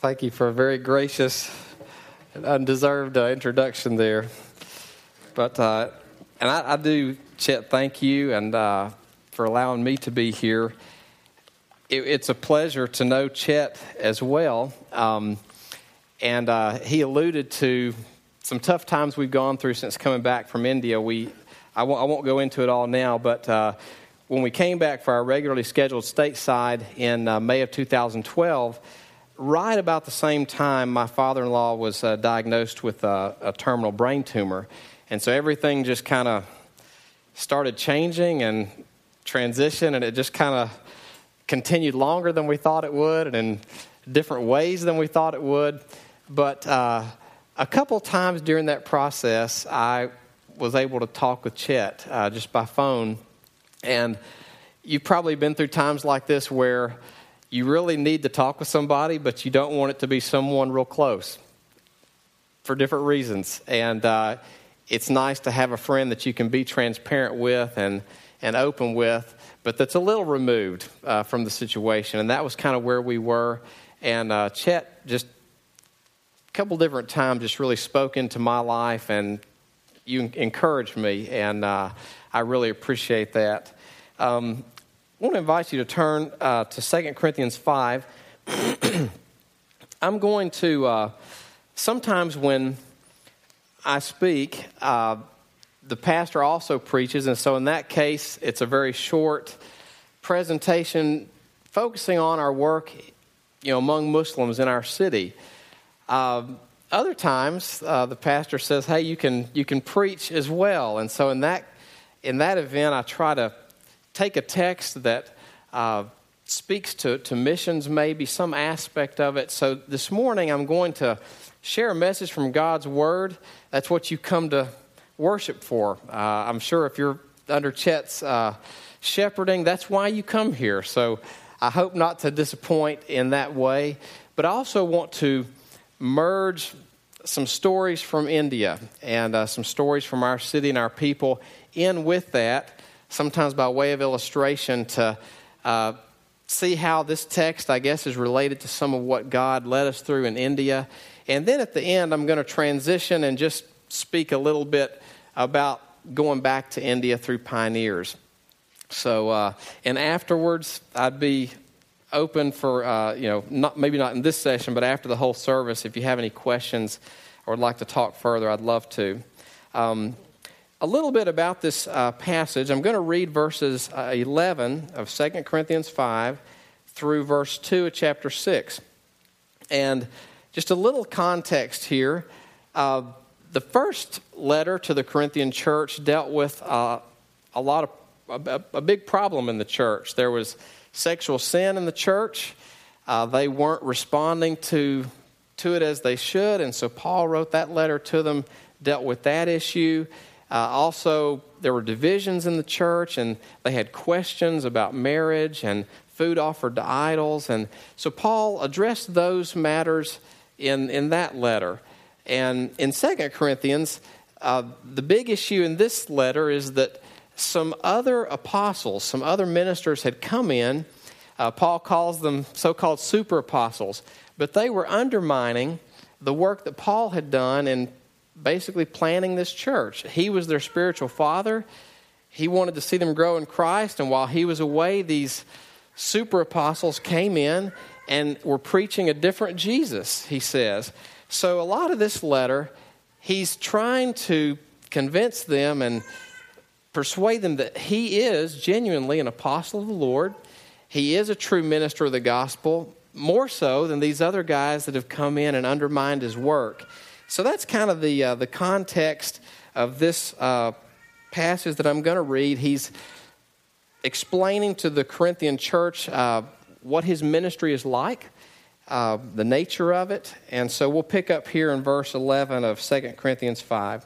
Thank you for a very gracious and undeserved uh, introduction there. But, uh, and I, I, do, Chet, thank you and uh, for allowing me to be here. It, it's a pleasure to know Chet as well. Um, and uh, he alluded to some tough times we've gone through since coming back from India. We, I, won't, won't go into it all now, but uh, when we came back for our regularly scheduled stateside in uh, May of 2012, right about the same time, my father in law was uh, diagnosed with a, a, terminal brain tumor. And so everything just kind of started changing and transition, and it just kind of continued longer than we thought it would and in different ways than we thought it would. But uh, a couple times during that process, I was able to talk with Chet uh, just by phone. And you've probably been through times like this where you really need to talk with somebody, but you don't want it to be someone real close for different reasons. And uh, it's nice to have a friend that you can be transparent with and, and open with, but that's a little removed uh, from the situation. And that was kind of where we were. And uh, Chet just a couple different times just really spoke into my life, and you encouraged me, and uh, I really appreciate that. Um, I want to invite you to turn uh, to 2 Corinthians 5. I'm going to, uh, sometimes when I speak, uh, the pastor also preaches, and so in that case, it's a very short presentation focusing on our work you know, among Muslims in our city. Uh, other times, uh, the pastor says, "Hey, you can you can preach as well." And so in that in that event, I try to take a text that uh, speaks to, to missions, maybe some aspect of it. So this morning, I'm going to share a message from God's Word. That's what you come to worship for. Uh, I'm sure if you're under Chet's uh, shepherding, that's why you come here. So I hope not to disappoint in that way. But I also want to merge some stories from India and uh, some stories from our city and our people in with that sometimes by way of illustration, to uh, see how this text, I guess, is related to some of what God led us through in India. And then at the end, I'm going to transition and just speak a little bit about going back to India through pioneers. So, uh, and afterwards, I'd be open for, uh, you know, not, maybe not in this session, but after the whole service, if you have any questions or would like to talk further, I'd love to. Um, a little bit about this uh, passage. I'm going to read verses uh, 11 of 2 Corinthians 5 through verse 2 of chapter 6. And just a little context here. Uh, the first letter to the Corinthian church dealt with uh, a lot of a, a, big problem in the church. There was sexual sin in the church. Uh, they weren't responding to to it as they should, and so Paul wrote that letter to them, dealt with that issue. Uh, also, there were divisions in the church, and they had questions about marriage and food offered to idols. And so Paul addressed those matters in, in that letter. And in 2 Corinthians, uh, the big issue in this letter is that some other apostles, some other ministers had come in. Uh, Paul calls them so called super apostles, but they were undermining the work that Paul had done in basically planning this church. He was their spiritual father. He wanted to see them grow in Christ. And while he was away, these super apostles came in and were preaching a different Jesus, he says. So, a lot of this letter, he's trying to convince them and persuade them that he is genuinely an apostle of the Lord. He is a true minister of the gospel, more so than these other guys that have come in and undermined his work. So that's kind of the, uh, the context of this uh, passage that I'm going to read. He's explaining to the Corinthian church uh, what his ministry is like, uh, the nature of it. And so we'll pick up here in verse 11 of 2 Corinthians 5.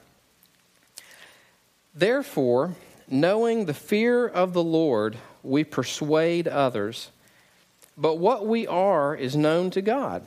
Therefore, knowing the fear of the Lord, we persuade others. But what we are is known to God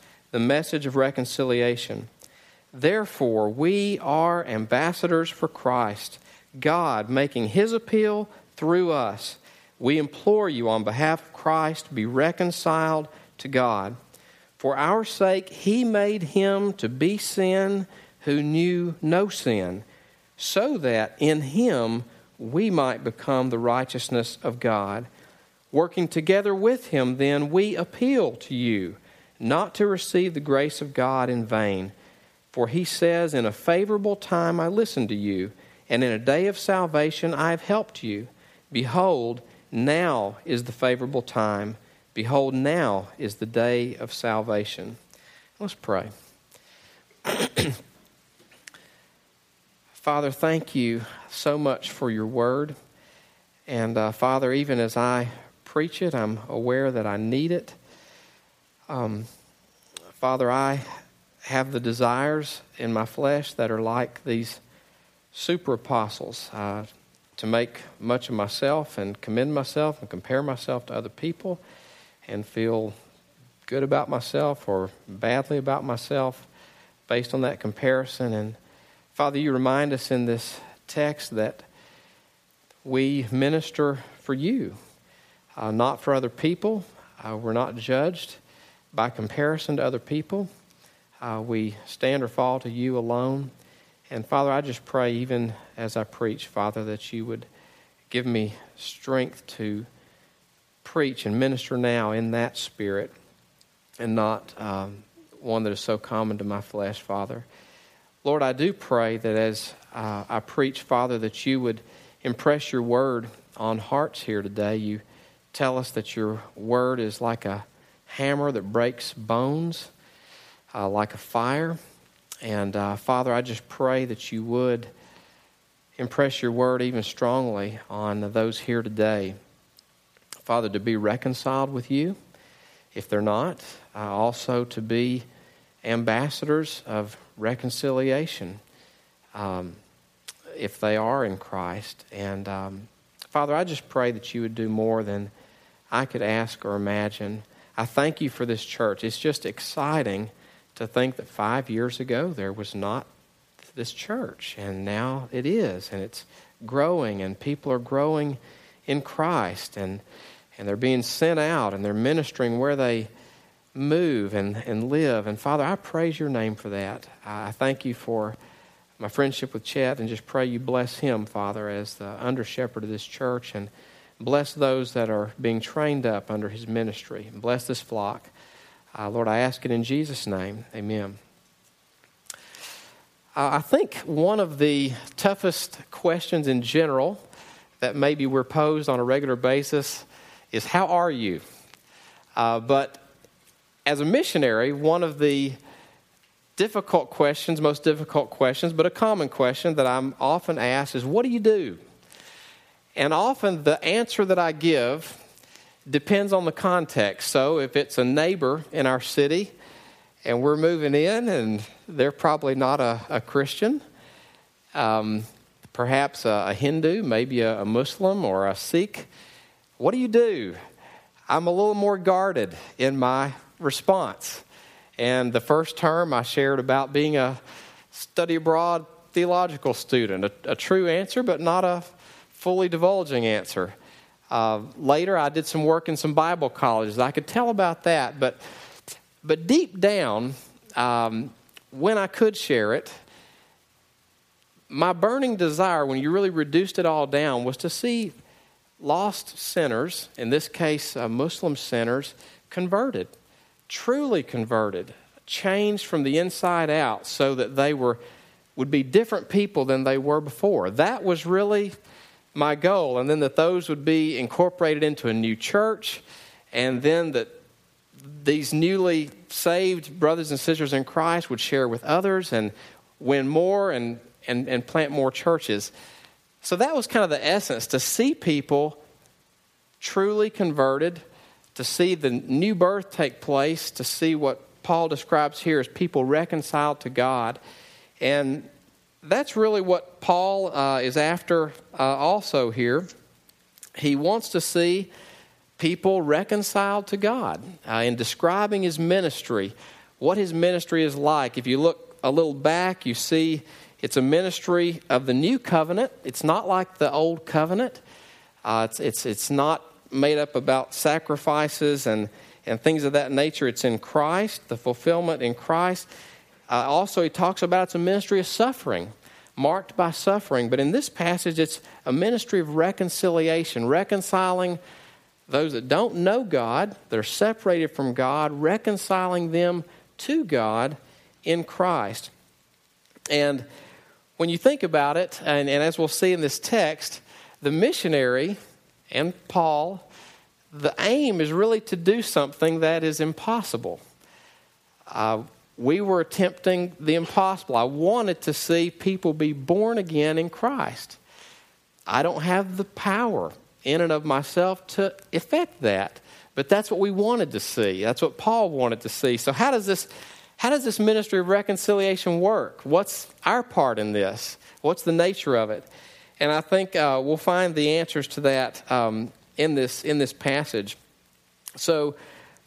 the message of reconciliation. Therefore, we are ambassadors for Christ, God making his appeal through us. We implore you on behalf of Christ, be reconciled to God. For our sake, he made him to be sin who knew no sin so that in him we might become the righteousness of God. Working together with him, then, we appeal to you not to receive the grace of God in vain. For he says, In a favorable time I listened to you, and in a day of salvation I have helped you. Behold, now is the favorable time. Behold, now is the day of salvation. Let's pray. Father, thank you so much for your word. And uh, Father, even as I preach it, I'm aware that I need it. Um, Father, I have the desires in my flesh that are like these super apostles uh, to make much of myself and commend myself and compare myself to other people and feel good about myself or badly about myself based on that comparison. And Father, you remind us in this text that we minister for you, uh, not for other people. Uh, we're not judged by comparison to other people. Uh, we stand or fall to you alone. And Father, I just pray, even as I preach, Father, that you would give me strength to preach and minister now in that spirit and not um, one that is so common to my flesh, Father. Lord, I do pray that as uh, I preach, Father, that you would impress your word on hearts here today. You tell us that your word is like a hammer that breaks bones, uh, like a fire. And uh, Father, I just pray that you would impress your word even strongly on those here today. Father, to be reconciled with you, if they're not, uh, also to be ambassadors of reconciliation um, if they are in Christ. And um, Father, I just pray that you would do more than I could ask or imagine. I thank you for this church. It's just exciting to think that five years ago there was not this church, and now it is, and it's growing, and people are growing in Christ, and and they're being sent out, and they're ministering where they move and, and live. And Father, I praise your name for that. I thank you for my friendship with Chet and just pray you bless him, Father, as the under shepherd of this church and bless those that are being trained up under his ministry. And bless this flock. Uh, Lord, I ask it in Jesus' name. Amen. Uh, I think one of the toughest questions in general that maybe we're posed on a regular basis is how are you? Uh, but as a missionary, one of the difficult questions, most difficult questions, but a common question that I'm often asked is, What do you do? And often the answer that I give depends on the context. So if it's a neighbor in our city and we're moving in and they're probably not a, a Christian, um, perhaps a, a, Hindu, maybe a, a Muslim or a Sikh, what do you do? I'm a little more guarded in my response. And the first term I shared about being a study abroad theological student. A, a true answer, but not a fully divulging answer. Uh, later, I did some work in some Bible colleges. I could tell about that, but but deep down, um, when I could share it, my burning desire, when you really reduced it all down, was to see lost sinners, in this case, uh, Muslim sinners, converted, truly converted, changed from the inside out so that they were would be different people than they were before. That was really my goal. And then that those would be incorporated into a new church, and then that these newly saved brothers and sisters in Christ would share with others and win more and, and, and plant more churches. So that was kind of the essence to see people truly converted, to see the new birth take place, to see what Paul describes here as people reconciled to God. And that's really what Paul uh, is after uh, also here. He wants to see people reconciled to God. Uh, in describing his ministry, what his ministry is like, if you look a little back, you see it's a ministry of the new covenant. It's not like the old covenant. Uh, it's, it's, it's not made up about sacrifices and, and things of that nature. It's in Christ, the fulfillment in Christ. Uh, also, he talks about it's a ministry of suffering, marked by suffering. But in this passage, it's a ministry of reconciliation, reconciling those that don't know God, that are separated from God, reconciling them to God in Christ. And when you think about it, and, and as we'll see in this text, the missionary and Paul, the aim is really to do something that is impossible. Uh, we were attempting the impossible. I wanted to see people be born again in Christ. I don't have the power in and of myself to effect that, but that's what we wanted to see. That's what Paul wanted to see. So how does this how does this ministry of reconciliation work? What's our part in this? What's the nature of it? And I think uh, we'll find the answers to that um, in this in this passage. So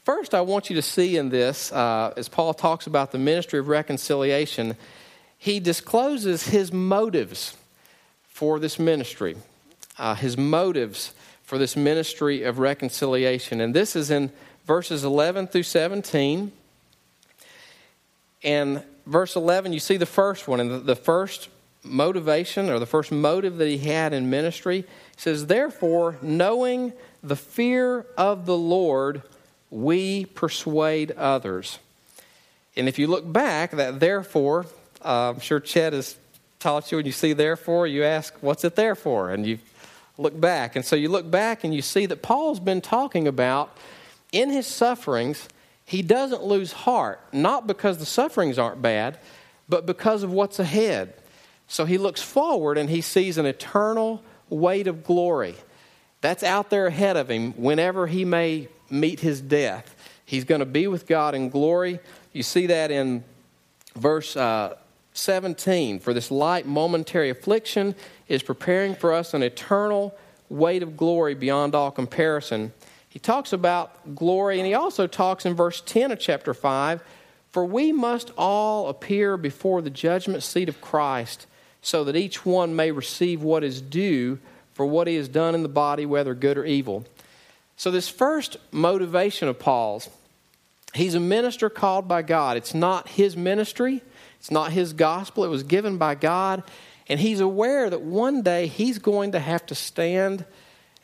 First, I want you to see in this, uh, as Paul talks about the ministry of reconciliation, he discloses his motives for this ministry, uh, his motives for this ministry of reconciliation. And this is in verses 11 through 17. And verse 11, you see the first one, and the, the first motivation or the first motive that he had in ministry says, Therefore, knowing the fear of the Lord, we persuade others. And if you look back, that therefore, uh, I'm sure Chet has taught you when you see therefore, you ask, what's it there for? And you look back. And so you look back and you see that Paul's been talking about in his sufferings, he doesn't lose heart, not because the sufferings aren't bad, but because of what's ahead. So he looks forward and he sees an eternal weight of glory. That's out there ahead of him whenever he may meet his death. He's going to be with God in glory. You see that in verse uh, 17. For this light momentary affliction is preparing for us an eternal weight of glory beyond all comparison. He talks about glory, and he also talks in verse 10 of chapter 5 For we must all appear before the judgment seat of Christ, so that each one may receive what is due for what he has done in the body, whether good or evil. So, this first motivation of Paul's, he's a minister called by God. It's not his ministry, it's not his gospel. It was given by God. And he's aware that one day he's going to have to stand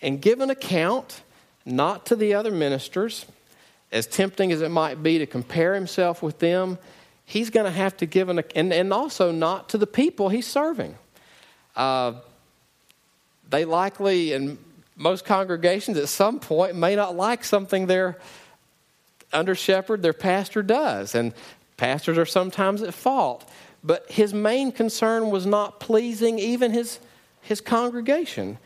and give an account, not to the other ministers, as tempting as it might be to compare himself with them. He's going to have to give an and, and also not to the people he's serving. Uh, they likely, and most congregations at some point may not like something their under shepherd, their pastor does. And pastors are sometimes at fault. But his main concern was not pleasing even his, his congregation.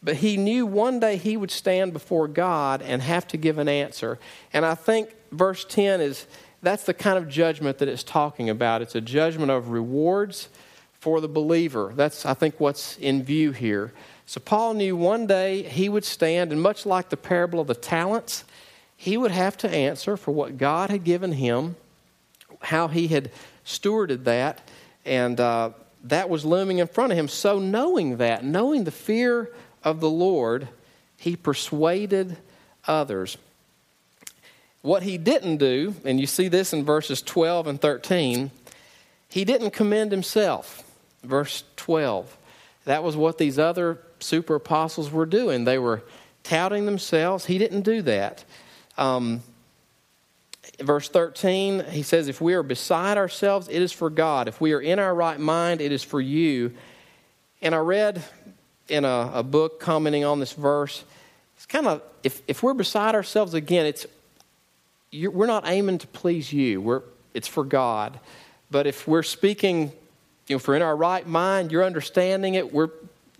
But he knew one day he would stand before God and have to give an answer. And I think verse 10 is that's the kind of judgment that it's talking about. It's a judgment of rewards for the believer. That's, I think, what's in view here. So Paul knew one day he would stand, and much like the parable of the talents, he would have to answer for what God had given him, how he had stewarded that, and uh, that was looming in front of him. So, knowing that, knowing the fear of the Lord, he persuaded others. What he didn't do, and you see this in verses 12 and 13, he didn't commend himself. Verse 12. That was what these other super apostles were doing. They were touting themselves. He didn't do that. Um, verse 13, he says, If we are beside ourselves, it is for God. If we are in our right mind, it is for you. And I read in a, a book commenting on this verse, it's kind of, if, if we're beside ourselves again, it's, we're not aiming to please you. We're, it's for God. But if we're speaking, you know, if we're in our right mind, you're understanding it, we're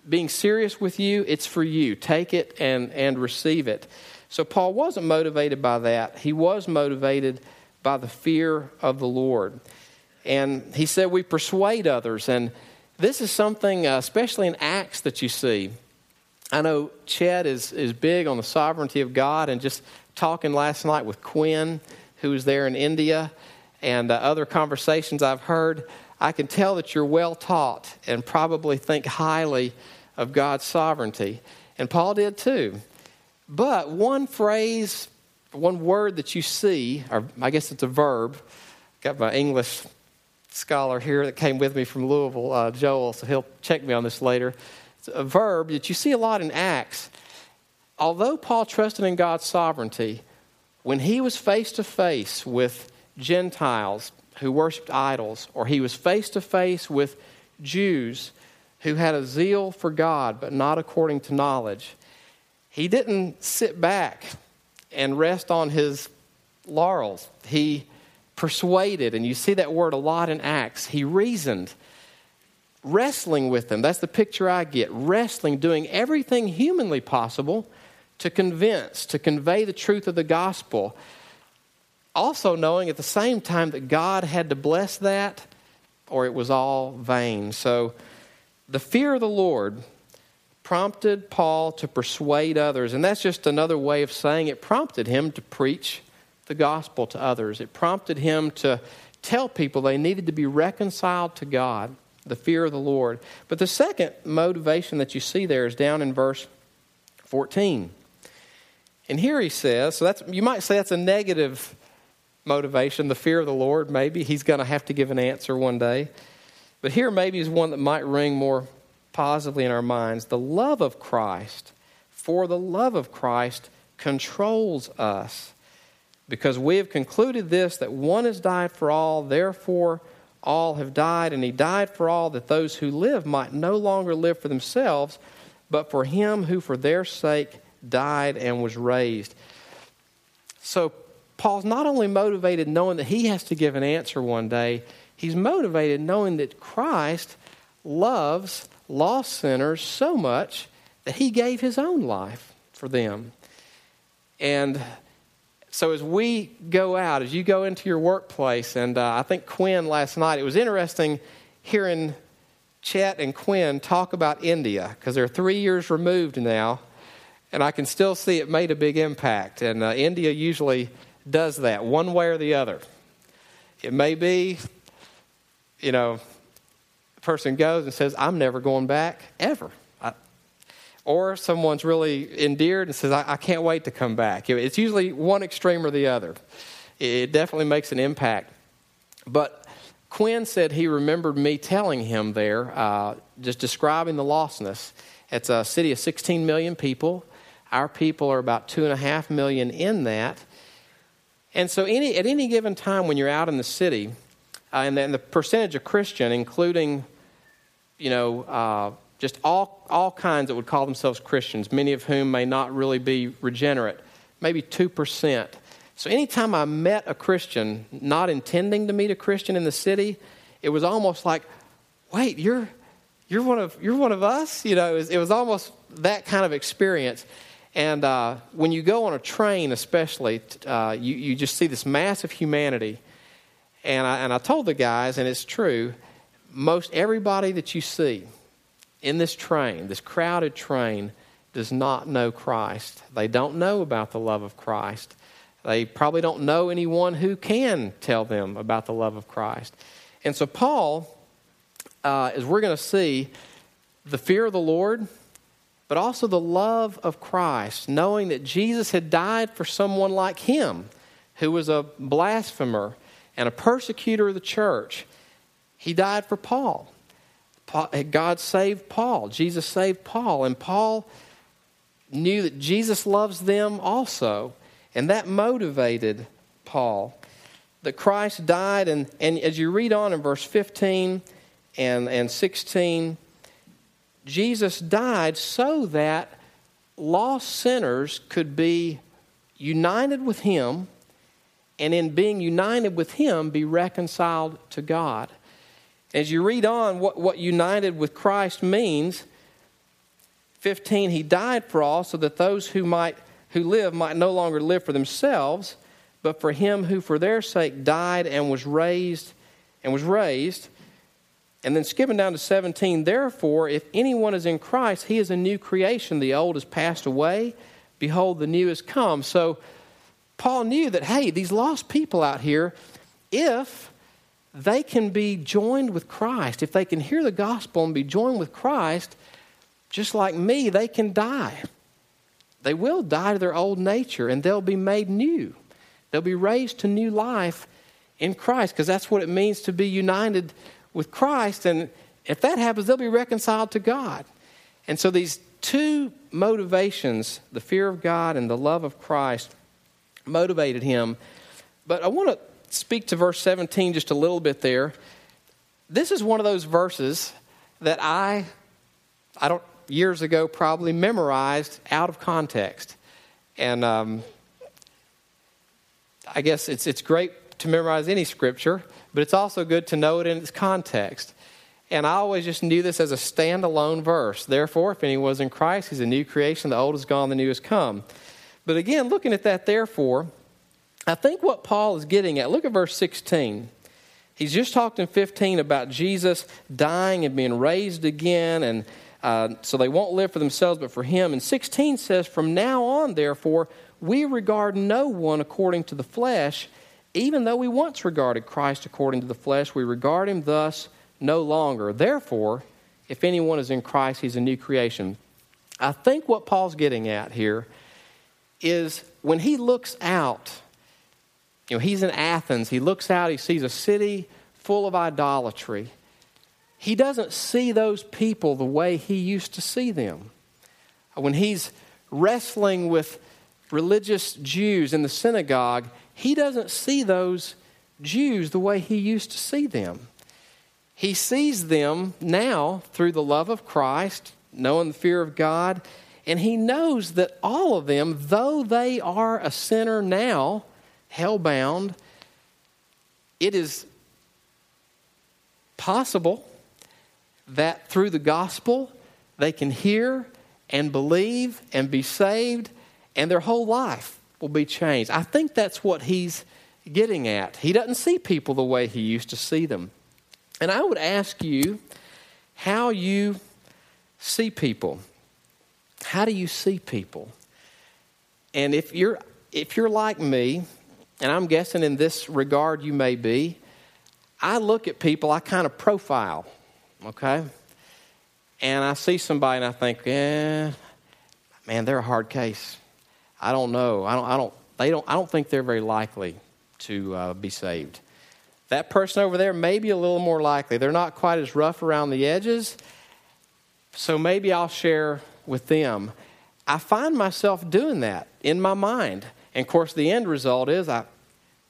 being serious with you, it's for you. Take it and, and receive it. So Paul wasn't motivated by that. He was motivated by the fear of the Lord. And he said, We persuade others. And this is something, uh, especially in Acts, that you see. I know Chet is, is big on the sovereignty of God, and just talking last night with Quinn, who was there in India, and uh, other conversations I've heard, I can tell that you're well taught and probably think highly of God's sovereignty. And Paul did too. But one phrase, one word that you see, or I guess it's a verb, got my English scholar here that came with me from Louisville, uh, Joel, so he'll check me on this later. It's a verb that you see a lot in Acts. Although Paul trusted in God's sovereignty, when he was face to face with Gentiles who worshiped idols, or he was face to face with Jews who had a zeal for God but not according to knowledge, he didn't sit back and rest on his laurels. He persuaded, and you see that word a lot in Acts. He reasoned, wrestling with them. That's the picture I get. Wrestling, doing everything humanly possible to convince, to convey the truth of the gospel. Also, knowing at the same time that God had to bless that or it was all vain. So, the fear of the Lord prompted Paul to persuade others. And that's just another way of saying it prompted him to preach the gospel to others. It prompted him to tell people they needed to be reconciled to God, the fear of the Lord. But the second motivation that you see there is down in verse 14. And here he says, so that's you might say that's a negative motivation, the fear of the Lord, maybe. He's going to have to give an answer one day. But here maybe is one that might ring more positively in our minds the love of Christ, for the love of Christ controls us. Because we have concluded this that one has died for all, therefore all have died, and he died for all that those who live might no longer live for themselves, but for him who for their sake died and was raised. So Paul's not only motivated knowing that he has to give an answer one day, he's motivated knowing that Christ loves lost sinners so much that he gave his own life for them. And so as we go out, as you go into your workplace, and uh, I think Quinn last night, it was interesting hearing Chet and Quinn talk about India because they're three years removed now, and I can still see it made a big impact. And uh, India usually does that one way or the other. It may be, you know, the person goes and says, I'm never going back ever. Or someone's really endeared and says, I, I, can't wait to come back. It's usually one extreme or the other. It definitely makes an impact. But Quinn said he remembered me telling him there, uh, just describing the lostness. It's a city of 16 million people. Our people are about two and a half million in that. And so, any, at any given time when you're out in the city, uh, and, the, and the percentage of Christian, including, you know, uh, just all, all kinds that would call themselves Christians, many of whom may not really be regenerate, maybe 2%. So anytime I met a Christian, not intending to meet a Christian in the city, it was almost like, wait, you're, you're, one, of, you're one of us? You know, it was, it was almost that kind of experience. And uh, when you go on a train, especially, uh, you, you just see this mass of humanity and I, and I told the guys, and it's true, most everybody that you see in this train, this crowded train, does not know Christ. They don't know about the love of Christ. They probably don't know anyone who can tell them about the love of Christ. And so Paul uh, is we're going to see the fear of the Lord, but also the love of Christ, knowing that Jesus had died for someone like him who was a blasphemer and a persecutor of the church. He died for Paul. God saved Paul. Jesus saved Paul. And Paul knew that Jesus loves them also. And that motivated Paul. That Christ died, and, and as you read on in verse 15 and, and 16, Jesus died so that lost sinners could be united with Him, and in being united with Him, be reconciled to God. As you read on, what, what united with Christ means 15, He died for all so that those who might who live might no longer live for themselves, but for him who for their sake died and was raised and was raised. And then skipping down to 17, therefore, if anyone is in Christ, he is a new creation. The old has passed away. Behold, the new has come. So Paul knew that, hey, these lost people out here, if they can be joined with Christ, if they can hear the gospel and be joined with Christ, just like me, they can die. They will die to their old nature and they'll be made new. They'll be raised to new life in Christ because that's what it means to be united with Christ. And if that happens, they'll be reconciled to God. And so these two motivations, the fear of God and the love of Christ, motivated him. But I want to speak to verse 17 just a little bit there. This is one of those verses that I I don't years ago probably memorized out of context. And um, I guess it's, it's great to memorize any scripture, but it's also good to know it in its context. And I always just knew this as a standalone verse. Therefore, if anyone was in Christ, he's a new creation. The old is gone, the new has come. But again, looking at that, therefore, I think what Paul is getting at, look at verse 16. He's just talked in 15 about Jesus dying and being raised again and uh, so they won't live for themselves, but for him. And 16 says, From now on, therefore, we regard no one according to the flesh. Even though we once regarded Christ according to the flesh, we regard him thus no longer. Therefore, if anyone is in Christ, he's a new creation. I think what Paul's getting at here is when he looks out, you know, he's in Athens, he looks out, he sees a city full of idolatry he doesn't see those people the way he used to see them. When he's wrestling with religious Jews in the synagogue, he doesn't see those Jews the way he used to see them. He sees them now through the love of Christ, knowing the fear of God, and he knows that all of them, though they are a sinner now, hell-bound, it is possible that through the gospel they can hear and believe and be saved, and their whole life will be changed. I think that's what he's getting at. He doesn't see people the way he used to see them. And I would ask you how you see people. How do you see people? And if you're if you're like me, and I'm guessing in this regard you may be, I look at people, I kind of profile okay? And I see somebody and I think, yeah, man, they're a hard case. I don't know. I don't, I don't, they don't, I don't think they're very likely to uh, be saved. That person over there may be a little more likely. They're not quite as rough around the edges, so maybe I'll share with them. I find myself doing that in my mind. And of course, the end result is I,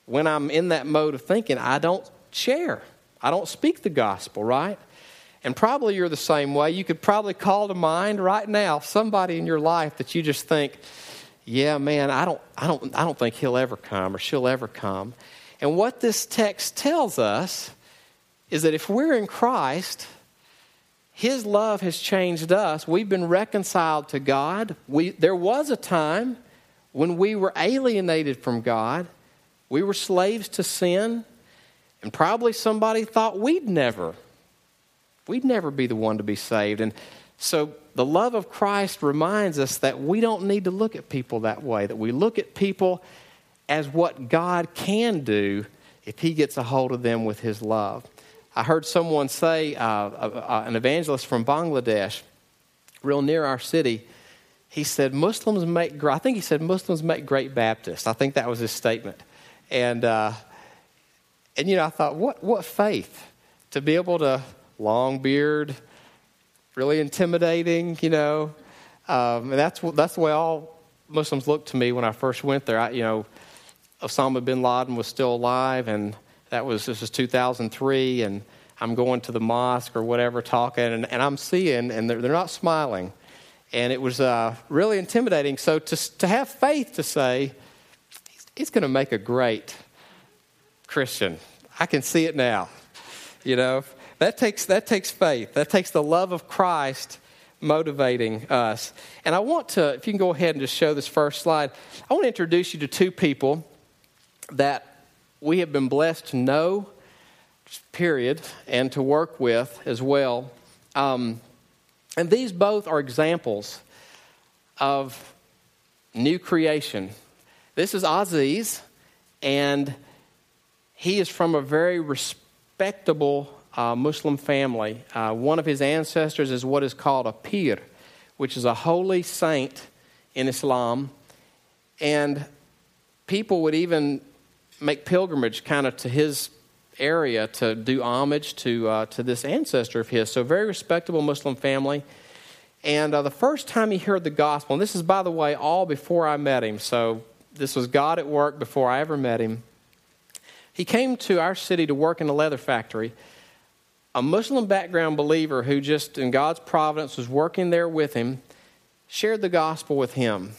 when I'm in that mode of thinking, I don't share. I don't speak the gospel, right? And probably you're the same way. You could probably call to mind right now somebody in your life that you just think, yeah, man, I don't, I don't, I don't think he'll ever come or she'll ever come. And what this text tells us is that if we're in Christ, his love has changed us. We've been reconciled to God. We, there was a time when we were alienated from God. We were slaves to sin. And probably somebody thought we'd never we'd never be the one to be saved. And so the love of Christ reminds us that we don't need to look at people that way, that we look at people as what God can do if He gets a hold of them with His love. I heard someone say, uh, uh, an evangelist from Bangladesh, real near our city, he said, Muslims make, I think he said, Muslims make great Baptists. I think that was his statement. And, uh, and you know, I thought, what, what faith to be able to, long beard, really intimidating, you know. Um, and that's, that's the way all Muslims looked to me when I first went there. I, you know, Osama bin Laden was still alive, and that was, this was 2003, and I'm going to the mosque or whatever talking, and, and I'm seeing, and they're, they're not smiling. And it was uh, really intimidating. So to, to have faith to say, he's, he's going to make a great Christian. I can see it now. You know, that takes, that takes faith. That takes the love of Christ motivating us. And I want to, if you can go ahead and just show this first slide, I want to introduce you to two people that we have been blessed to know, period, and to work with as well. Um, and these both are examples of new creation. This is Aziz, and he is from a very respectable uh, Muslim family. Uh, one of his ancestors is what is called a pir, which is a holy saint in Islam. And people would even make pilgrimage kind of to his area to do homage to, uh, to this ancestor of his. So, very respectable Muslim family. And uh, the first time he heard the gospel, and this is, by the way, all before I met him, so this was God at work before I ever met him. He came to our city to work in a leather factory. A Muslim background believer who just in God's providence was working there with him shared the gospel with him.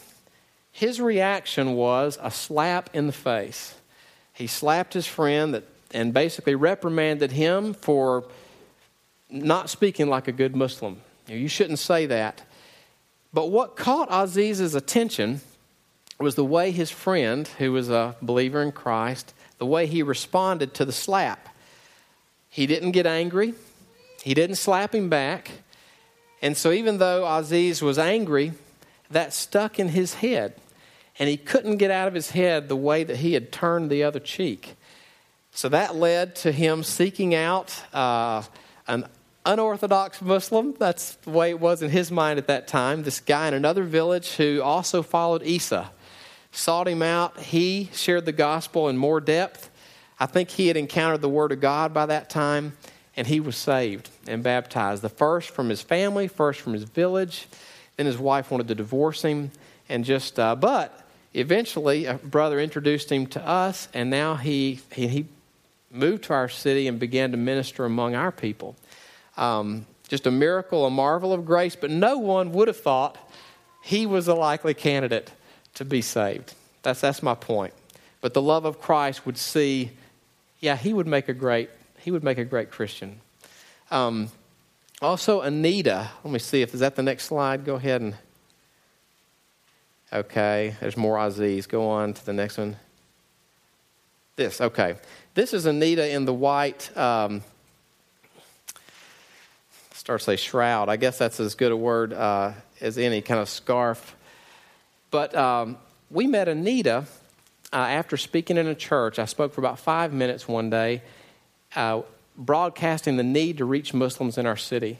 His reaction was a slap in the face he slapped his friend that, and basically reprimanded him for not speaking like a good Muslim. You shouldn't say that. But what caught Aziz's attention was the way his friend, who was a believer in Christ, the way he responded to the slap. He didn't get angry, he didn't slap him back. And so, even though Aziz was angry, that stuck in his head and he couldn't get out of his head the way that he had turned the other cheek. So that led to him seeking out uh, an unorthodox Muslim. That's the way it was in his mind at that time. This guy in another village who also followed Isa sought him out. He shared the gospel in more depth. I think he had encountered the Word of God by that time, and he was saved and baptized. The first from his family, first from his village. Then his wife wanted to divorce him, and just uh, but eventually, a brother introduced him to us, and now he, he, he moved to our city and began to minister among our people. Um, just a miracle, a marvel of grace, but no one would have thought he was a likely candidate to be saved. That's, that's my point. But the love of Christ would see, yeah, he would make a great, he would make a great Christian. Um, also, Anita, let me see if, is that the next slide? Go ahead and Okay, there's more Aziz. Go on to the next one. This, okay. This is Anita in the white, um, start to say shroud. I guess that's as good a word uh, as any kind of scarf. But um, we met Anita uh, after speaking in a church. I spoke for about five minutes one day, uh, broadcasting the need to reach Muslims in our city.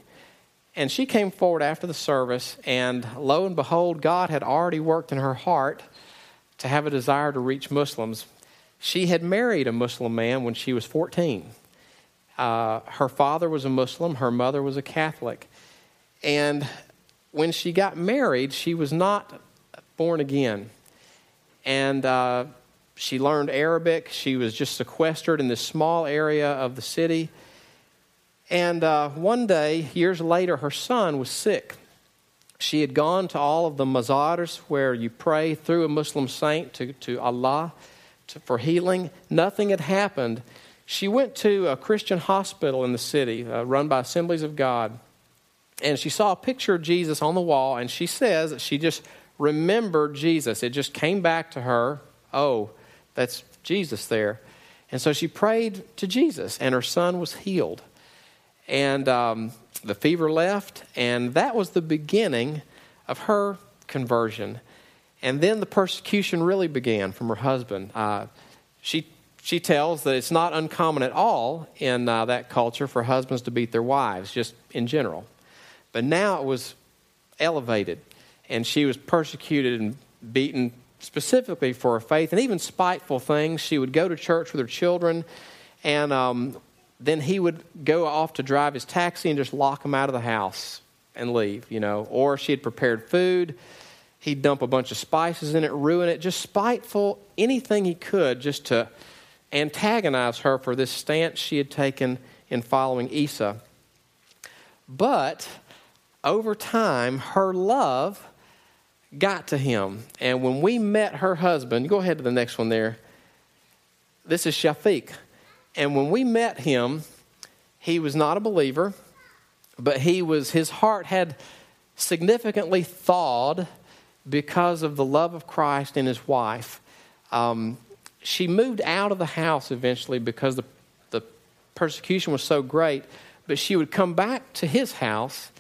And she came forward after the service, and lo and behold, God had already worked in her heart to have a desire to reach Muslims. She had married a Muslim man when she was 14. Uh, her father was a Muslim, her mother was a Catholic. And when she got married, she was not born again. And uh, she learned Arabic. She was just sequestered in this small area of the city. And uh, one day, years later, her son was sick. She had gone to all of the mazars where you pray through a Muslim saint to, to Allah to, for healing. Nothing had happened. She went to a Christian hospital in the city uh, run by Assemblies of God. And she saw a picture of Jesus on the wall, and she says that she just remembered Jesus. It just came back to her. Oh, that's Jesus there. And so she prayed to Jesus, and her son was healed and um, the fever left, and that was the beginning of her conversion. And then the persecution really began from her husband. Uh, she she tells that it's not uncommon at all in uh, that culture for husbands to beat their wives, just in general. But now it was elevated, and she was persecuted and beaten specifically for her faith and even spiteful things. She would go to church with her children, and um, then he would go off to drive his taxi and just lock them out of the house and leave, you know. Or she had prepared food, he'd dump a bunch of spices in it, ruin it, just spiteful, anything he could just to antagonize her for this stance she had taken in following Isa. But over time, her love got to him. And when we met her husband, go ahead to the next one there. This is Shafiq. And when we met him, he was not a believer, but he was his heart had significantly thawed because of the love of Christ and his wife. Um, she moved out of the house eventually because the, the persecution was so great, but she would come back to his house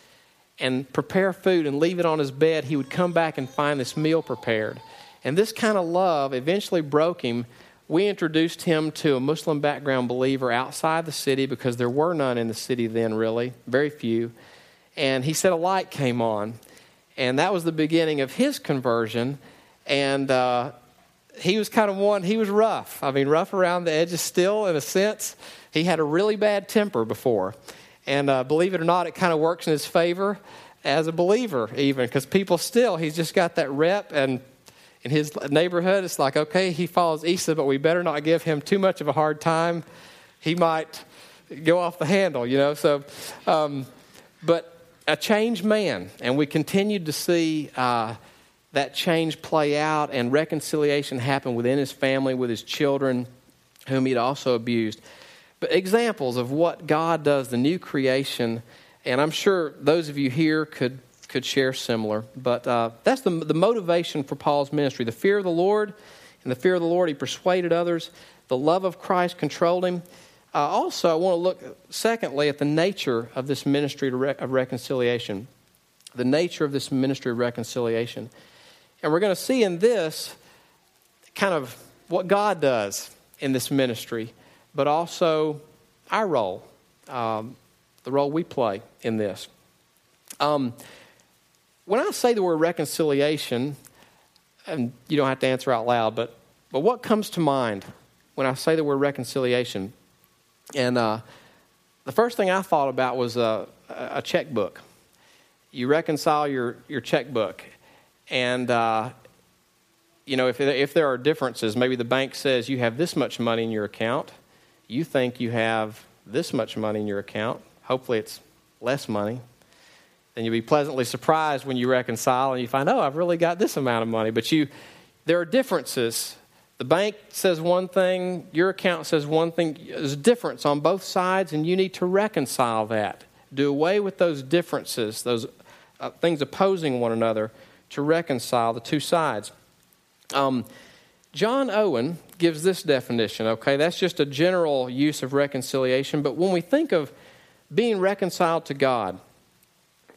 and prepare food and leave it on his bed. He would come back and find this meal prepared. And this kind of love eventually broke him. We introduced him to a Muslim background believer outside the city because there were none in the city then, really, very few. And he said a light came on. And that was the beginning of his conversion. And uh, he was kind of one, he was rough. I mean, rough around the edges still, in a sense. He had a really bad temper before. And uh, believe it or not, it kind of works in his favor as a believer, even, because people still, he's just got that rep. And in his neighborhood, it's like, okay, he follows Isa, but we better not give him too much of a hard time. He might go off the handle, you know. So, um, but a changed man. And we continued to see. Uh, that change play out and reconciliation happen within his family, with his children, whom he'd also abused. Examples of what God does, the new creation, and I'm sure those of you here could, could share similar. But uh, that's the, the motivation for Paul's ministry the fear of the Lord. In the fear of the Lord, he persuaded others. The love of Christ controlled him. Uh, also, I want to look, secondly, at the nature of this ministry of reconciliation. The nature of this ministry of reconciliation. And we're going to see in this kind of what God does in this ministry, but also our role, um, the role we play in this. Um, when I say the word reconciliation, and you don't have to answer out loud, but, but what comes to mind when I say the word reconciliation? And uh, the first thing I thought about was a, a checkbook. You reconcile your, your checkbook. And, uh, you know, if, if there are differences, maybe the bank says you have this much money in your account, you think you have this much money in your account. Hopefully, it's less money. Then you'll be pleasantly surprised when you reconcile and you find, oh, I've really got this amount of money. But you, there are differences. The bank says one thing, your account says one thing. There's a difference on both sides, and you need to reconcile that. Do away with those differences, those uh, things opposing one another, to reconcile the two sides. Um, John Owen gives this definition, okay? That's just a general use of reconciliation. But when we think of being reconciled to God,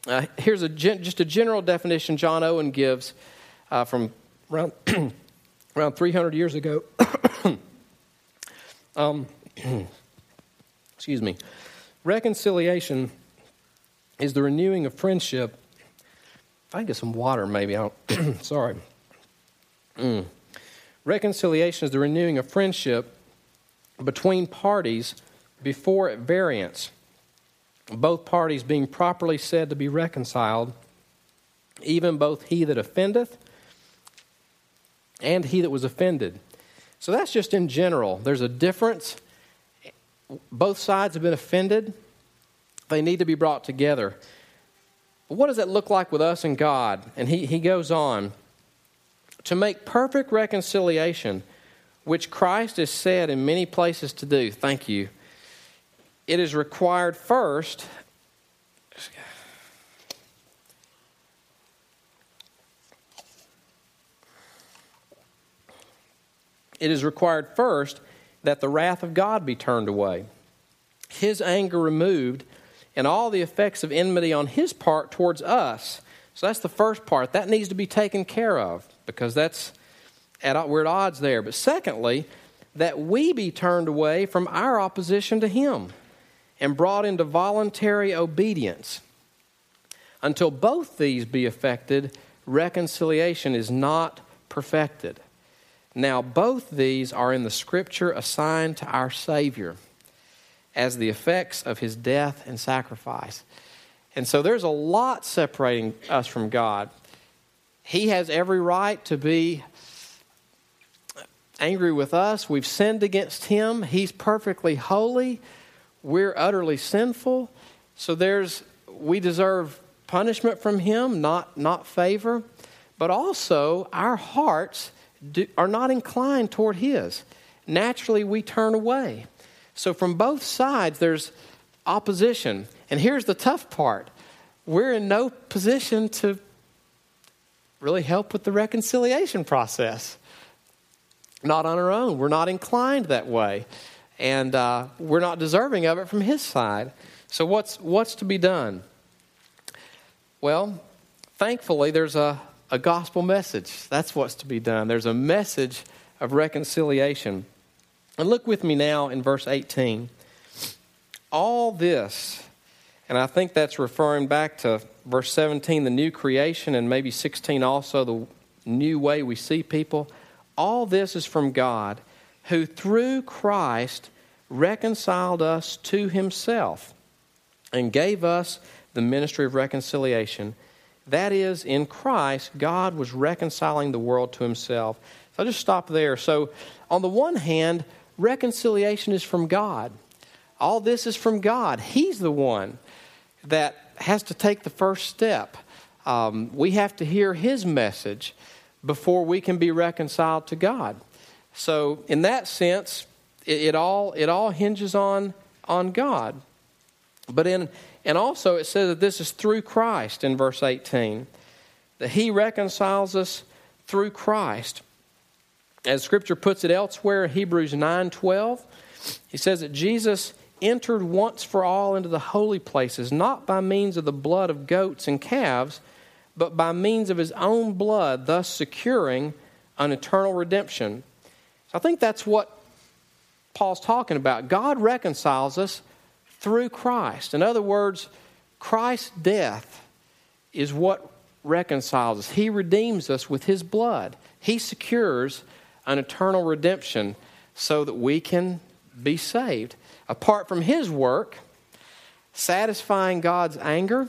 uh, here's a just a general definition John Owen gives uh, from around, around 300 years ago. um, excuse me. Reconciliation is the renewing of friendship If I get some water, maybe. I don't. Sorry. Mm. Reconciliation is the renewing of friendship between parties before at variance, both parties being properly said to be reconciled, even both he that offendeth and he that was offended. So that's just in general. There's a difference. Both sides have been offended, they need to be brought together. But what does that look like with us and God? And he, he goes on to make perfect reconciliation, which Christ is said in many places to do. Thank you. It is required first. It is required first that the wrath of God be turned away, his anger removed, and all the effects of enmity on his part towards us. So that's the first part. That needs to be taken care of because that's at, we're at odds there. But secondly, that we be turned away from our opposition to him and brought into voluntary obedience. Until both these be effected, reconciliation is not perfected. Now, both these are in the scripture assigned to our Savior as the effects of his death and sacrifice. And so there's a lot separating us from God. He has every right to be angry with us. We've sinned against him. He's perfectly holy. We're utterly sinful. So there's we deserve punishment from him, not not favor. But also our hearts do, are not inclined toward his. Naturally we turn away. So from both sides there's opposition. And here's the tough part. We're in no position to really help with the reconciliation process not on our own. We're not inclined that way. And uh, we're not deserving of it from His side. So, what's, what's to be done? Well, thankfully, there's a, a gospel message. That's what's to be done. There's a message of reconciliation. And look with me now in verse 18. All this, and I think that's referring back to verse 17, the new creation, and maybe 16 also, the new way we see people. All this is from God, who through Christ reconciled us to himself and gave us the ministry of reconciliation. That is, in Christ, God was reconciling the world to himself. So I'll just stop there. So, on the one hand, reconciliation is from God. All this is from God. He's the one that has to take the first step. Um, we have to hear His message before we can be reconciled to God. So, in that sense, it, it all it all hinges on on God. But in and also it says that this is through Christ in verse 18. That he reconciles us through Christ. As scripture puts it elsewhere, Hebrews 9:12, he says that Jesus entered once for all into the holy places, not by means of the blood of goats and calves, but by means of his own blood, thus securing an eternal redemption. So I think that's what Paul's talking about. God reconciles us through Christ. In other words, Christ's death is what reconciles us. He redeems us with his blood, he secures an eternal redemption so that we can be saved. Apart from his work, satisfying God's anger,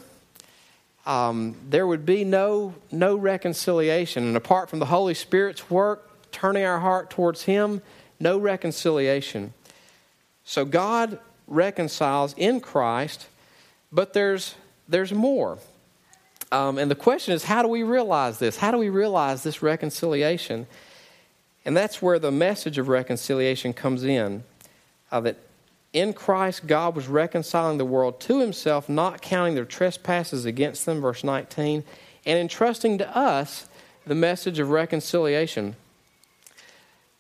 um, there would be no, no reconciliation. And apart from the Holy Spirit's work, turning our heart towards Him, no reconciliation. So God reconciles in Christ, but there's, there's more. Um, and the question is, how do we realize this? How do we realize this reconciliation? And that's where the message of reconciliation comes in. Uh, that in Christ, God was reconciling the world to himself, not counting their trespasses against them, verse 19, and entrusting to us the message of reconciliation.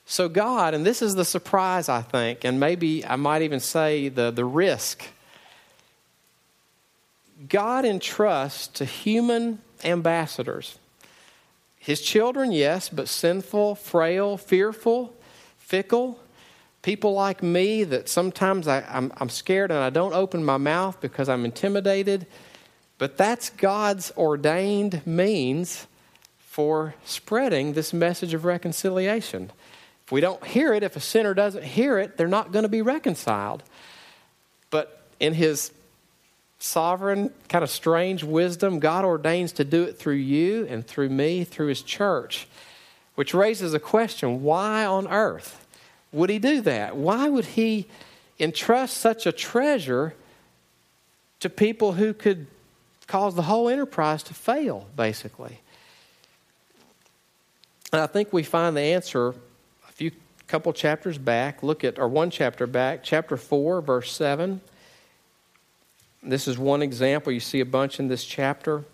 So, God, and this is the surprise, I think, and maybe I might even say the, the risk. God entrusts to human ambassadors, his children, yes, but sinful, frail, fearful, fickle, people like me that sometimes I, I'm scared and I don't open my mouth because I'm intimidated. But that's God's ordained means for spreading this message of reconciliation. If we don't hear it, if a sinner doesn't hear it, they're not going to be reconciled. But in His sovereign, kind of strange wisdom, God ordains to do it through you and through me, through His church, which raises a question why on earth? Would he do that? Why would he entrust such a treasure to people who could cause the whole enterprise to fail, basically? And I think we find the answer a few couple chapters back. Look at, or one chapter back, chapter 4, verse 7. This is one example. You see a bunch in this chapter.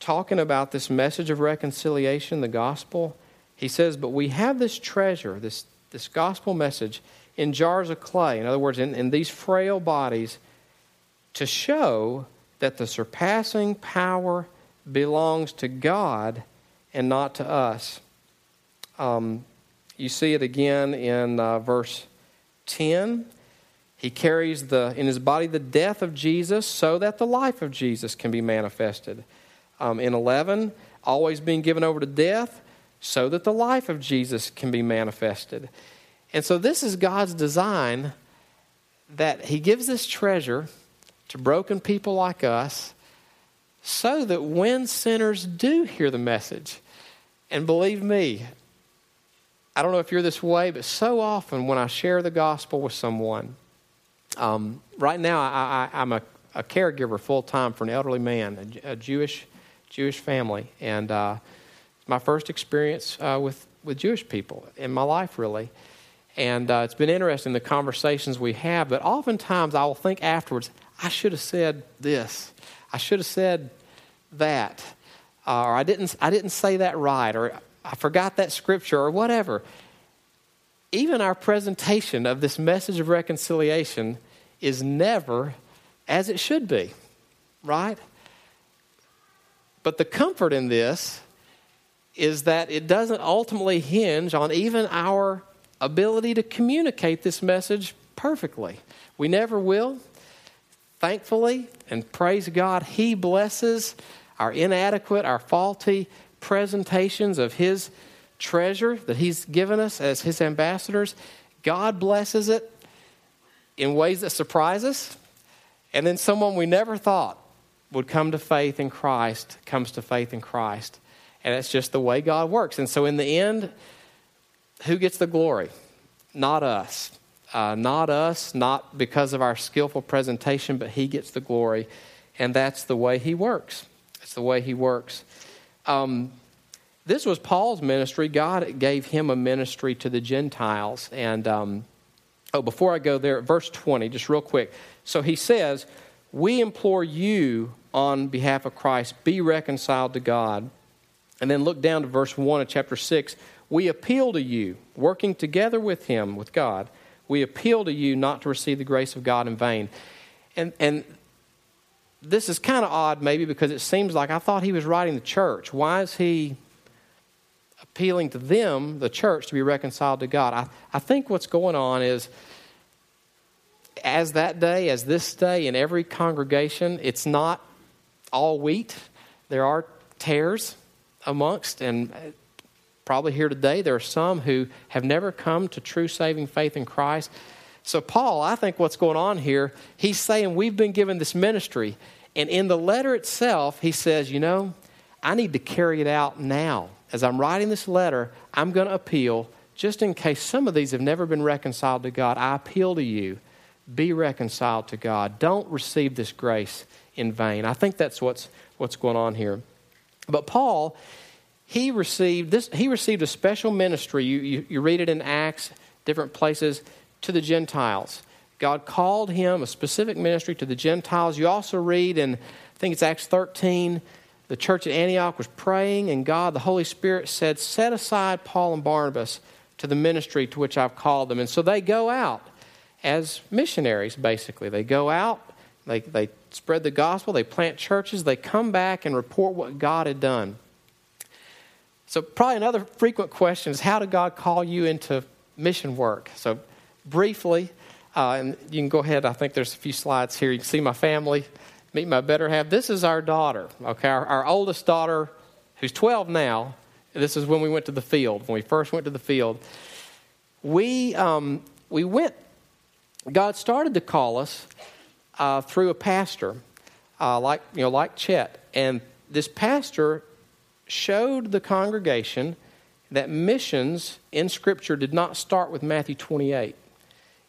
Talking about this message of reconciliation, the gospel. He says, But we have this treasure, this this gospel message in jars of clay, in other words, in, in these frail bodies, to show that the surpassing power belongs to God and not to us. Um, You see it again in uh, verse 10. He carries the, in his body the death of Jesus so that the life of Jesus can be manifested. Um, in 11, always being given over to death so that the life of Jesus can be manifested. And so, this is God's design that He gives this treasure to broken people like us so that when sinners do hear the message, and believe me, I don't know if you're this way, but so often when I share the gospel with someone, um, right now I, am a, a, caregiver full time for an elderly man, a, a, Jewish Jewish family, and uh, my first experience uh, with with Jewish people in my life, really. And uh, it's been interesting the conversations we have, but oftentimes I will think afterwards, I should have said this. I should have said that. Uh, or I didn't, I didn't say that right. Or I forgot that scripture or whatever. Even our presentation of this message of reconciliation is never as it should be, right? But the comfort in this is that it doesn't ultimately hinge on even our ability to communicate this message perfectly. We never will. Thankfully, and praise God, He blesses our inadequate, our faulty presentations of His treasure that He's given us as His ambassadors. God blesses it in ways that surprise us. And then someone we never thought would come to faith in Christ comes to faith in Christ. And it's just the way God works. And so, in the end, who gets the glory? Not us. Uh, not us, not because of our skillful presentation, but He gets the glory. And that's the way He works. It's the way He works. Um, this was Paul's ministry. God gave him a ministry to the Gentiles. And, um, oh, before I go there, verse 20, just real quick. So he says, We implore you on behalf of Christ, be reconciled to God. And then look down to verse 1 of chapter 6 we appeal to you, working together with Him, with God, we appeal to you not to receive the grace of God in vain. And, and this is kind of odd, maybe, because it seems like I thought he was writing the church. Why is he appealing to them, the church, to be reconciled to God? I, I think what's going on is, as that day, as this day, in every congregation, it's not all wheat. There are tares amongst, and probably here today, there are some who have never come to true saving faith in Christ. So, Paul, I think what's going on here, he's saying we've been given this ministry. And in the letter itself, he says, you know, I need to carry it out now. As I'm writing this letter, I'm going to appeal, just in case some of these have never been reconciled to God, I appeal to you be reconciled to God. Don't receive this grace in vain. I think that's what's, what's going on here. But Paul, he received this he received a special ministry. You, you, you, read it in acts different places to the gentiles. God called him a specific ministry to the gentiles. You also read in i think it's acts 13 the church at antioch was praying and god the holy spirit said set aside paul and barnabas to the ministry to which i've called them. And so they go out as missionaries basically. They go out they, they spread the gospel they plant churches they come back and report what god had done so, probably another frequent question is how did God call you into mission work? So, briefly, uh, and you can go ahead, I think there's a few slides here. You can see my family, meet my better half. This is our daughter, okay, our, our oldest daughter, who's 12 now. This is when we went to the field, when we first went to the field. We, um, we went, God started to call us uh, through a pastor, uh, like, you know, like Chet. And this pastor showed the congregation that missions in Scripture did not start with Matthew 28.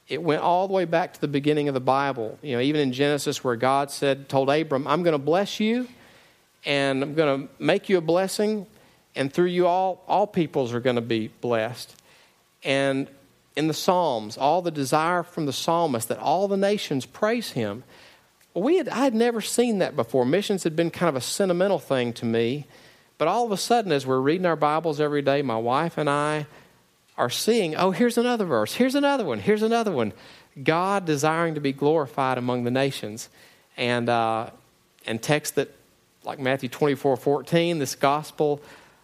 It went all the way back to the beginning of the Bible. You know, even in Genesis, where God said, told Abram, I'm going to bless you, and I'm going to make you a blessing, and through you all, all peoples are going to be blessed. And in the Psalms, all the desire from the psalmist that all the nations praise him. We had, I had never seen that before. Missions had been kind of a sentimental thing to me. But all of a sudden, as we're reading our Bibles every day, my wife and I are seeing, oh, here's another verse, here's another one, here's another one. God desiring to be glorified among the nations. And, uh, and text that, like Matthew 24 14, this gospel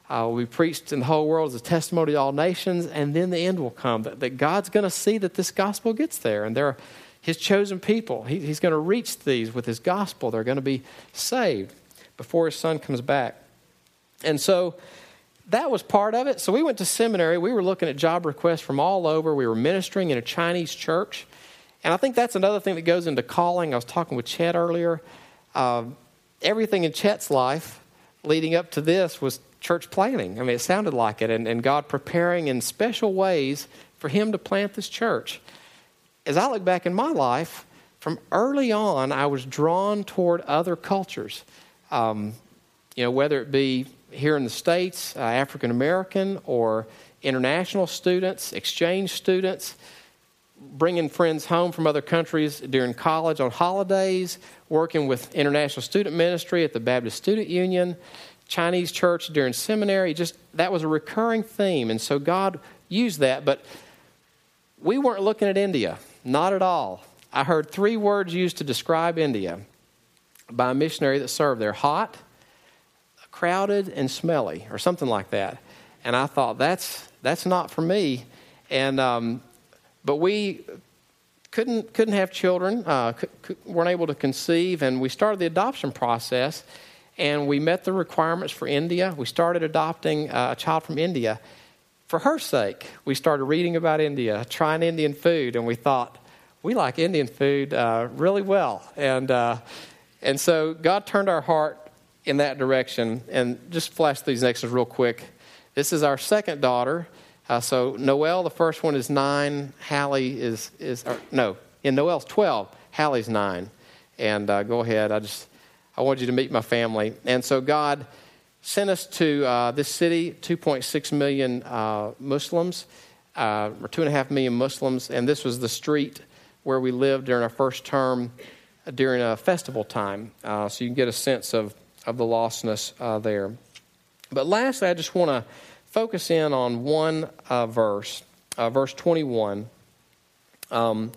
uh, be preached in the whole world as a testimony to all nations, and then the end will come. That, that God's going to see that this gospel gets there, and they're His chosen people. He, he's going to reach these with His gospel. They're going to be saved before His Son comes back. And so that was part of it. So we went to seminary. We were looking at job requests from all over. We were ministering in a Chinese church. And I think that's another thing that goes into calling. I was talking with Chet earlier. Uh, everything in Chet's life leading up to this was church planting. I mean, it sounded like it, and, and God preparing in special ways for him to plant this church. As I look back in my life, from early on, I was drawn toward other cultures. Um, you know, whether it be here in the States, uh, African American, or international students, exchange students, bringing friends home from other countries during college on holidays, working with international student ministry at the Baptist Student Union, Chinese church during seminary. Just that was a recurring theme, and so God used that. But we weren't looking at India, not at all. I heard three words used to describe India by a missionary that served there: hot, crowded, and smelly, or something like that. And I thought that's that's not for me. And um, but we couldn't couldn't have children, uh, weren't able to conceive, and we started the adoption process and we met the requirements for India. We started adopting uh, a child from India. For her sake, we started reading about India, trying Indian food, and we thought, we like Indian food uh, really well. And, uh, and so God turned our heart in that direction. And just flash these next ones real quick. This is our second daughter. Uh, so Noel, the first one is nine. Hallie is, is or, no, in Noel's 12. Hallie's nine. And uh, go ahead. I just I wanted you to meet my family. And so God sent us to uh, this city, 2.6 million uh, Muslims, uh, or 2.5 million Muslims, and this was the street where we lived during our first term during a festival time. Uh, so you can get a sense of, of the lostness uh, there. But lastly, I just want to focus in on one uh, verse, verse 21. Um,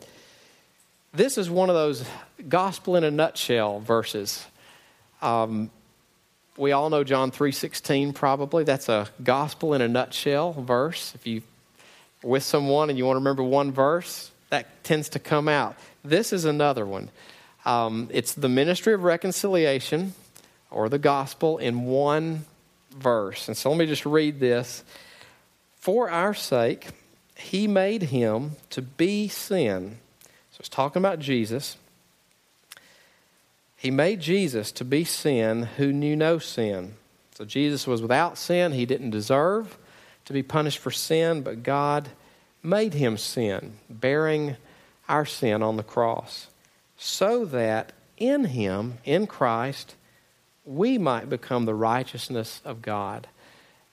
this is one of those gospel in a nutshell verses. Um, we all know John 3:16 probably. That's a gospel in a nutshell verse. If you are with someone and you want to remember one verse, that tends to come out. This is another one. Um, it's the ministry of reconciliation or the gospel in one verse. And so let me just read this. For our sake, he made him to be sin. So it's talking about Jesus he made Jesus to be sin who knew no sin. So Jesus was without sin. He didn't deserve to be punished for sin, but God made him sin, bearing our sin on the cross, so that in him, in Christ, we might become the righteousness of God.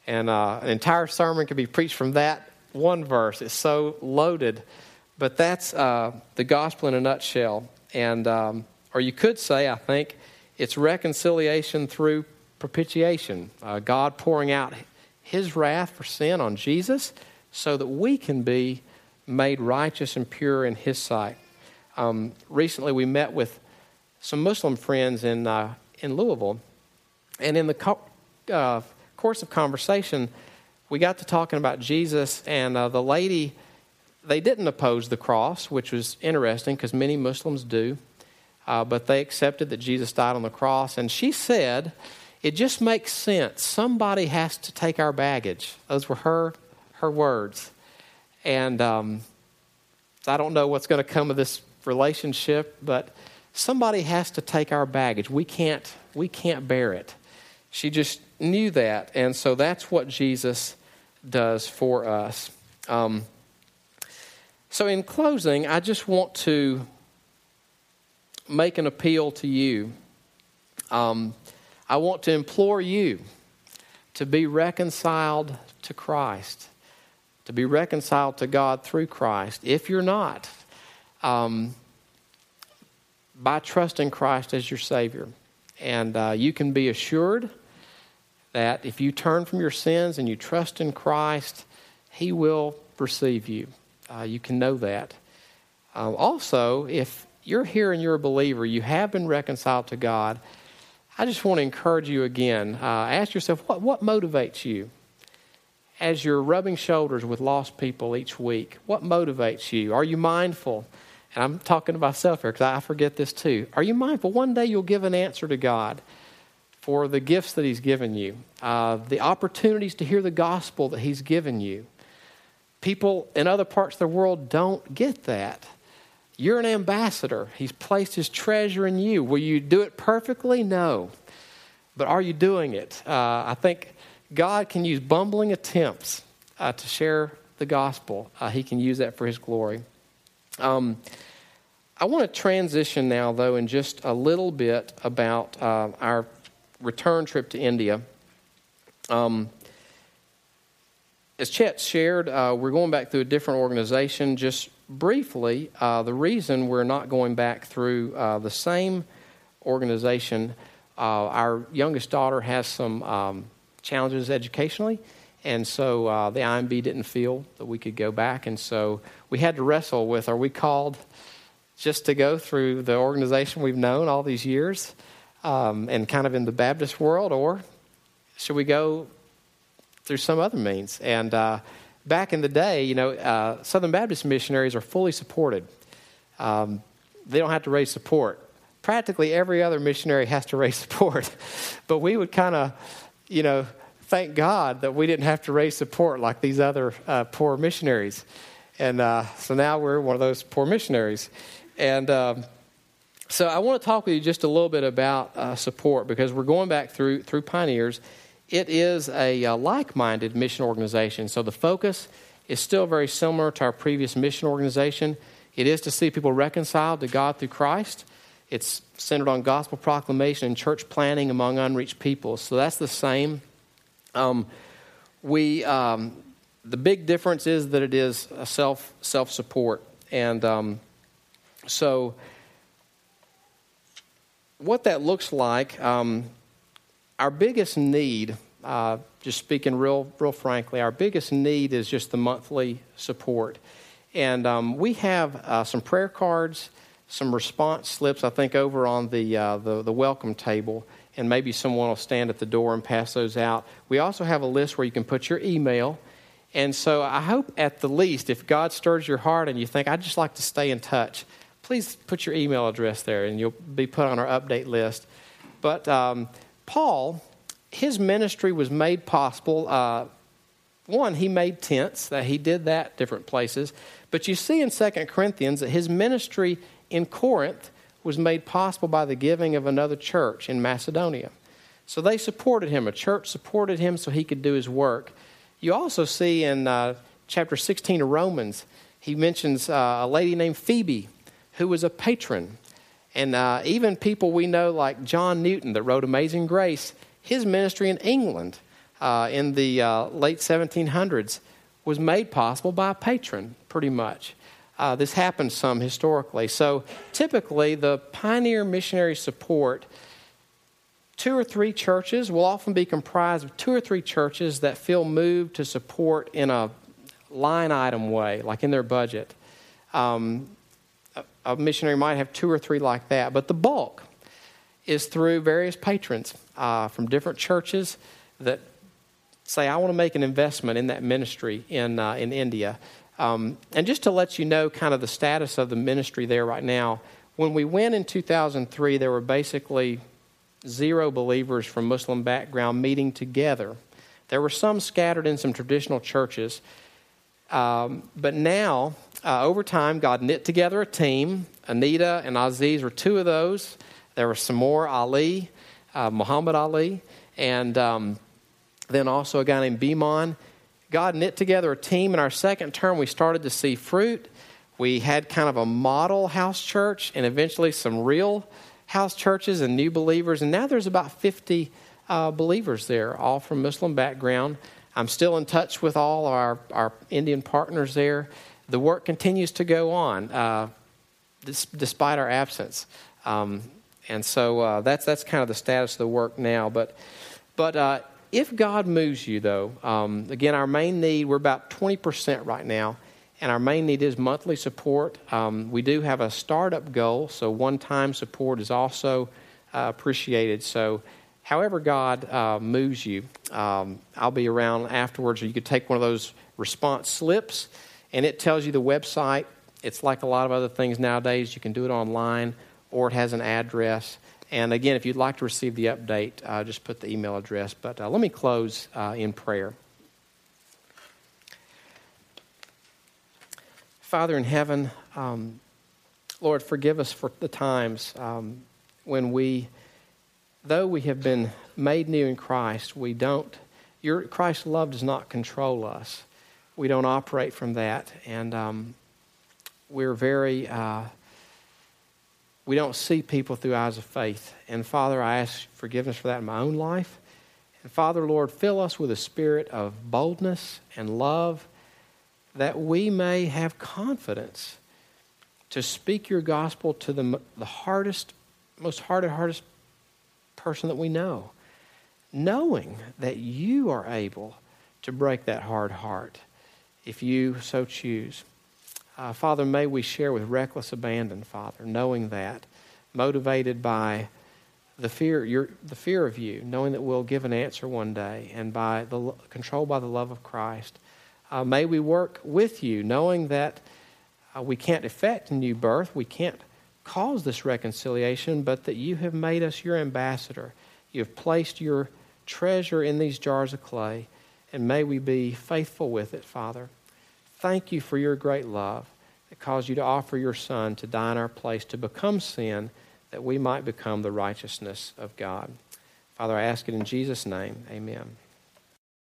And uh, an entire sermon could be preached from that one verse. It's so loaded. But that's uh, the gospel in a nutshell. And um, or you could say, I think, it's reconciliation through propitiation. Uh, God pouring out his wrath for sin on Jesus so that we can be made righteous and pure in his sight. Um, recently, we met with some Muslim friends in, uh, in Louisville, and in the co- uh, course of conversation, we got to talking about Jesus, and uh, the lady, they didn't oppose the cross, which was interesting because many Muslims do uh, but they accepted that Jesus died on the cross. And she said, It just makes sense. Somebody has to take our baggage. Those were her, her words. And um, I don't know what's going to come of this relationship, but somebody has to take our baggage. We can't, we can't bear it. She just knew that. And so that's what Jesus does for us. Um, so, in closing, I just want to make an appeal to you. Um, I want to implore you to be reconciled to Christ, to be reconciled to God through Christ. If you're not, um, by trusting Christ as your Savior. And uh, you can be assured that if you turn from your sins and you trust in Christ, He will receive you. Uh, you can know that. Uh, also, if you're here and you're a believer, you have been reconciled to God, I just want to encourage you again. Uh, ask yourself what, what motivates you as you're rubbing shoulders with lost people each week? What motivates you? Are you mindful? And I'm talking to myself here because I forget this too. Are you mindful? One day you'll give an answer to God for the gifts that He's given you, uh, the opportunities to hear the gospel that He's given you. People in other parts of the world don't get that. You're an ambassador. He's placed his treasure in you. Will you do it perfectly? No. But are you doing it? Uh, I think God can use bumbling attempts uh, to share the gospel. Uh, he can use that for his glory. Um, I want to transition now, though, in just a little bit about uh, our return trip to India. Um, as Chet shared, uh, we're going back through a different organization. Just briefly, uh, the reason we're not going back through uh, the same organization, uh, our youngest daughter has some um, challenges educationally, and so uh, the IMB didn't feel that we could go back, and so we had to wrestle with: Are we called just to go through the organization we've known all these years, um, and kind of in the Baptist world, or should we go through some other means. And uh, back in the day, you know, uh, Southern Baptist missionaries are fully supported. Um, they don't have to raise support. Practically every other missionary has to raise support. but we would kind of, you know, thank God that we didn't have to raise support like these other uh, poor missionaries. And uh, so now we're one of those poor missionaries. And um, so I want to talk with you just a little bit about uh, support because we're going back through through pioneers it is a, uh, like minded mission organization. So the focus is still very similar to our previous mission organization. It is to see people reconciled to God through Christ. It's centered on gospel proclamation and church planting among unreached people. So that's the same. Um, we um, the big difference is that it is a self self support, and um, so what that looks like. Our biggest need, uh, just speaking real, real frankly, our biggest need is just the monthly support. And um, we have uh, some prayer cards, some response slips, I think, over on the, uh, the, the welcome table, and maybe someone will stand at the door and pass those out. We also have a list where you can put your email. And so I hope at the least, if God stirs your heart and you think, I'd just like to stay in touch, please put your email address there and you'll be put on our update list. But um, Paul, his ministry was made possible. Uh, one, he made tents, that he did that different places. But you see in 2 Corinthians that his ministry in Corinth was made possible by the giving of another church in Macedonia. So they supported him. A church supported him so he could do his work. You also see in uh, chapter 16 of Romans, he mentions uh, a lady named Phoebe who was a patron and uh, even people we know, like John Newton, that wrote Amazing Grace, his ministry in England uh, in the uh, late 1700s was made possible by a patron, pretty much. Uh, this happens some historically. So typically, the pioneer missionary support, two or three churches will often be comprised of two or three churches that feel moved to support in a line item way, like in their budget. Um, a missionary might have two or three like that, but the bulk is through various patrons uh, from different churches that say, I want to make an investment in that ministry in, uh, in India. Um, and just to let you know kind of the status of the ministry there right now, when we went in 2003, there were basically zero believers from Muslim background meeting together. There were some scattered in some traditional churches. Um, but now, uh, over time, God knit together a team. Anita and Aziz were two of those. There were some more Ali, uh, Muhammad Ali, and um, then also a guy named Bimon. God knit together a team. In our second term, we started to see fruit. We had kind of a model house church and eventually some real house churches and new believers. And now there's about 50 uh, believers there, all from Muslim background. I'm still in touch with all our, our Indian partners there. The work continues to go on uh, despite our absence. Um, and so uh, that's, that's kind of the status of the work now. But, but uh, if God moves you, though, um, again, our main need, we're about 20% right now, and our main need is monthly support. Um, we do have a startup goal, so one time support is also uh, appreciated. So, however God uh, moves you, um, I'll be around afterwards. Or you could take one of those response slips, and it tells you the website. It's like a lot of other things nowadays. You can do it online, or it has an address. And again, if you'd like to receive the update, uh, just put the email address. But uh, let me close uh, in prayer. Father in heaven, um, Lord, forgive us for the times um, when we, though we have been made new in Christ, we don't, your Christ's love does not control us. We don't operate from that. And um, we're very, uh, we don't see people through eyes of faith. And Father, I ask forgiveness for that in my own life. And Father, Lord, fill us with a spirit of boldness and love that we may have confidence to speak your gospel to the, the hardest, most hard hardest person that we know, knowing that you are able to break that hard heart if you so choose. Uh, Father, may we share with reckless abandon, Father, knowing that, motivated by the fear, your, the fear of you, knowing that we'll give an answer one day, and by the controlled by the love of Christ. Uh, may we work with you, knowing that uh, we can't effect a new birth, we can't cause this reconciliation, but that you have made us your ambassador. You have placed your treasure in these jars of clay, and may we be faithful with it, Father. Thank you for your great love that caused you to offer your Son to die in our place, to become sin, that we might become the righteousness of God. Father, I ask it in Jesus' name. Amen.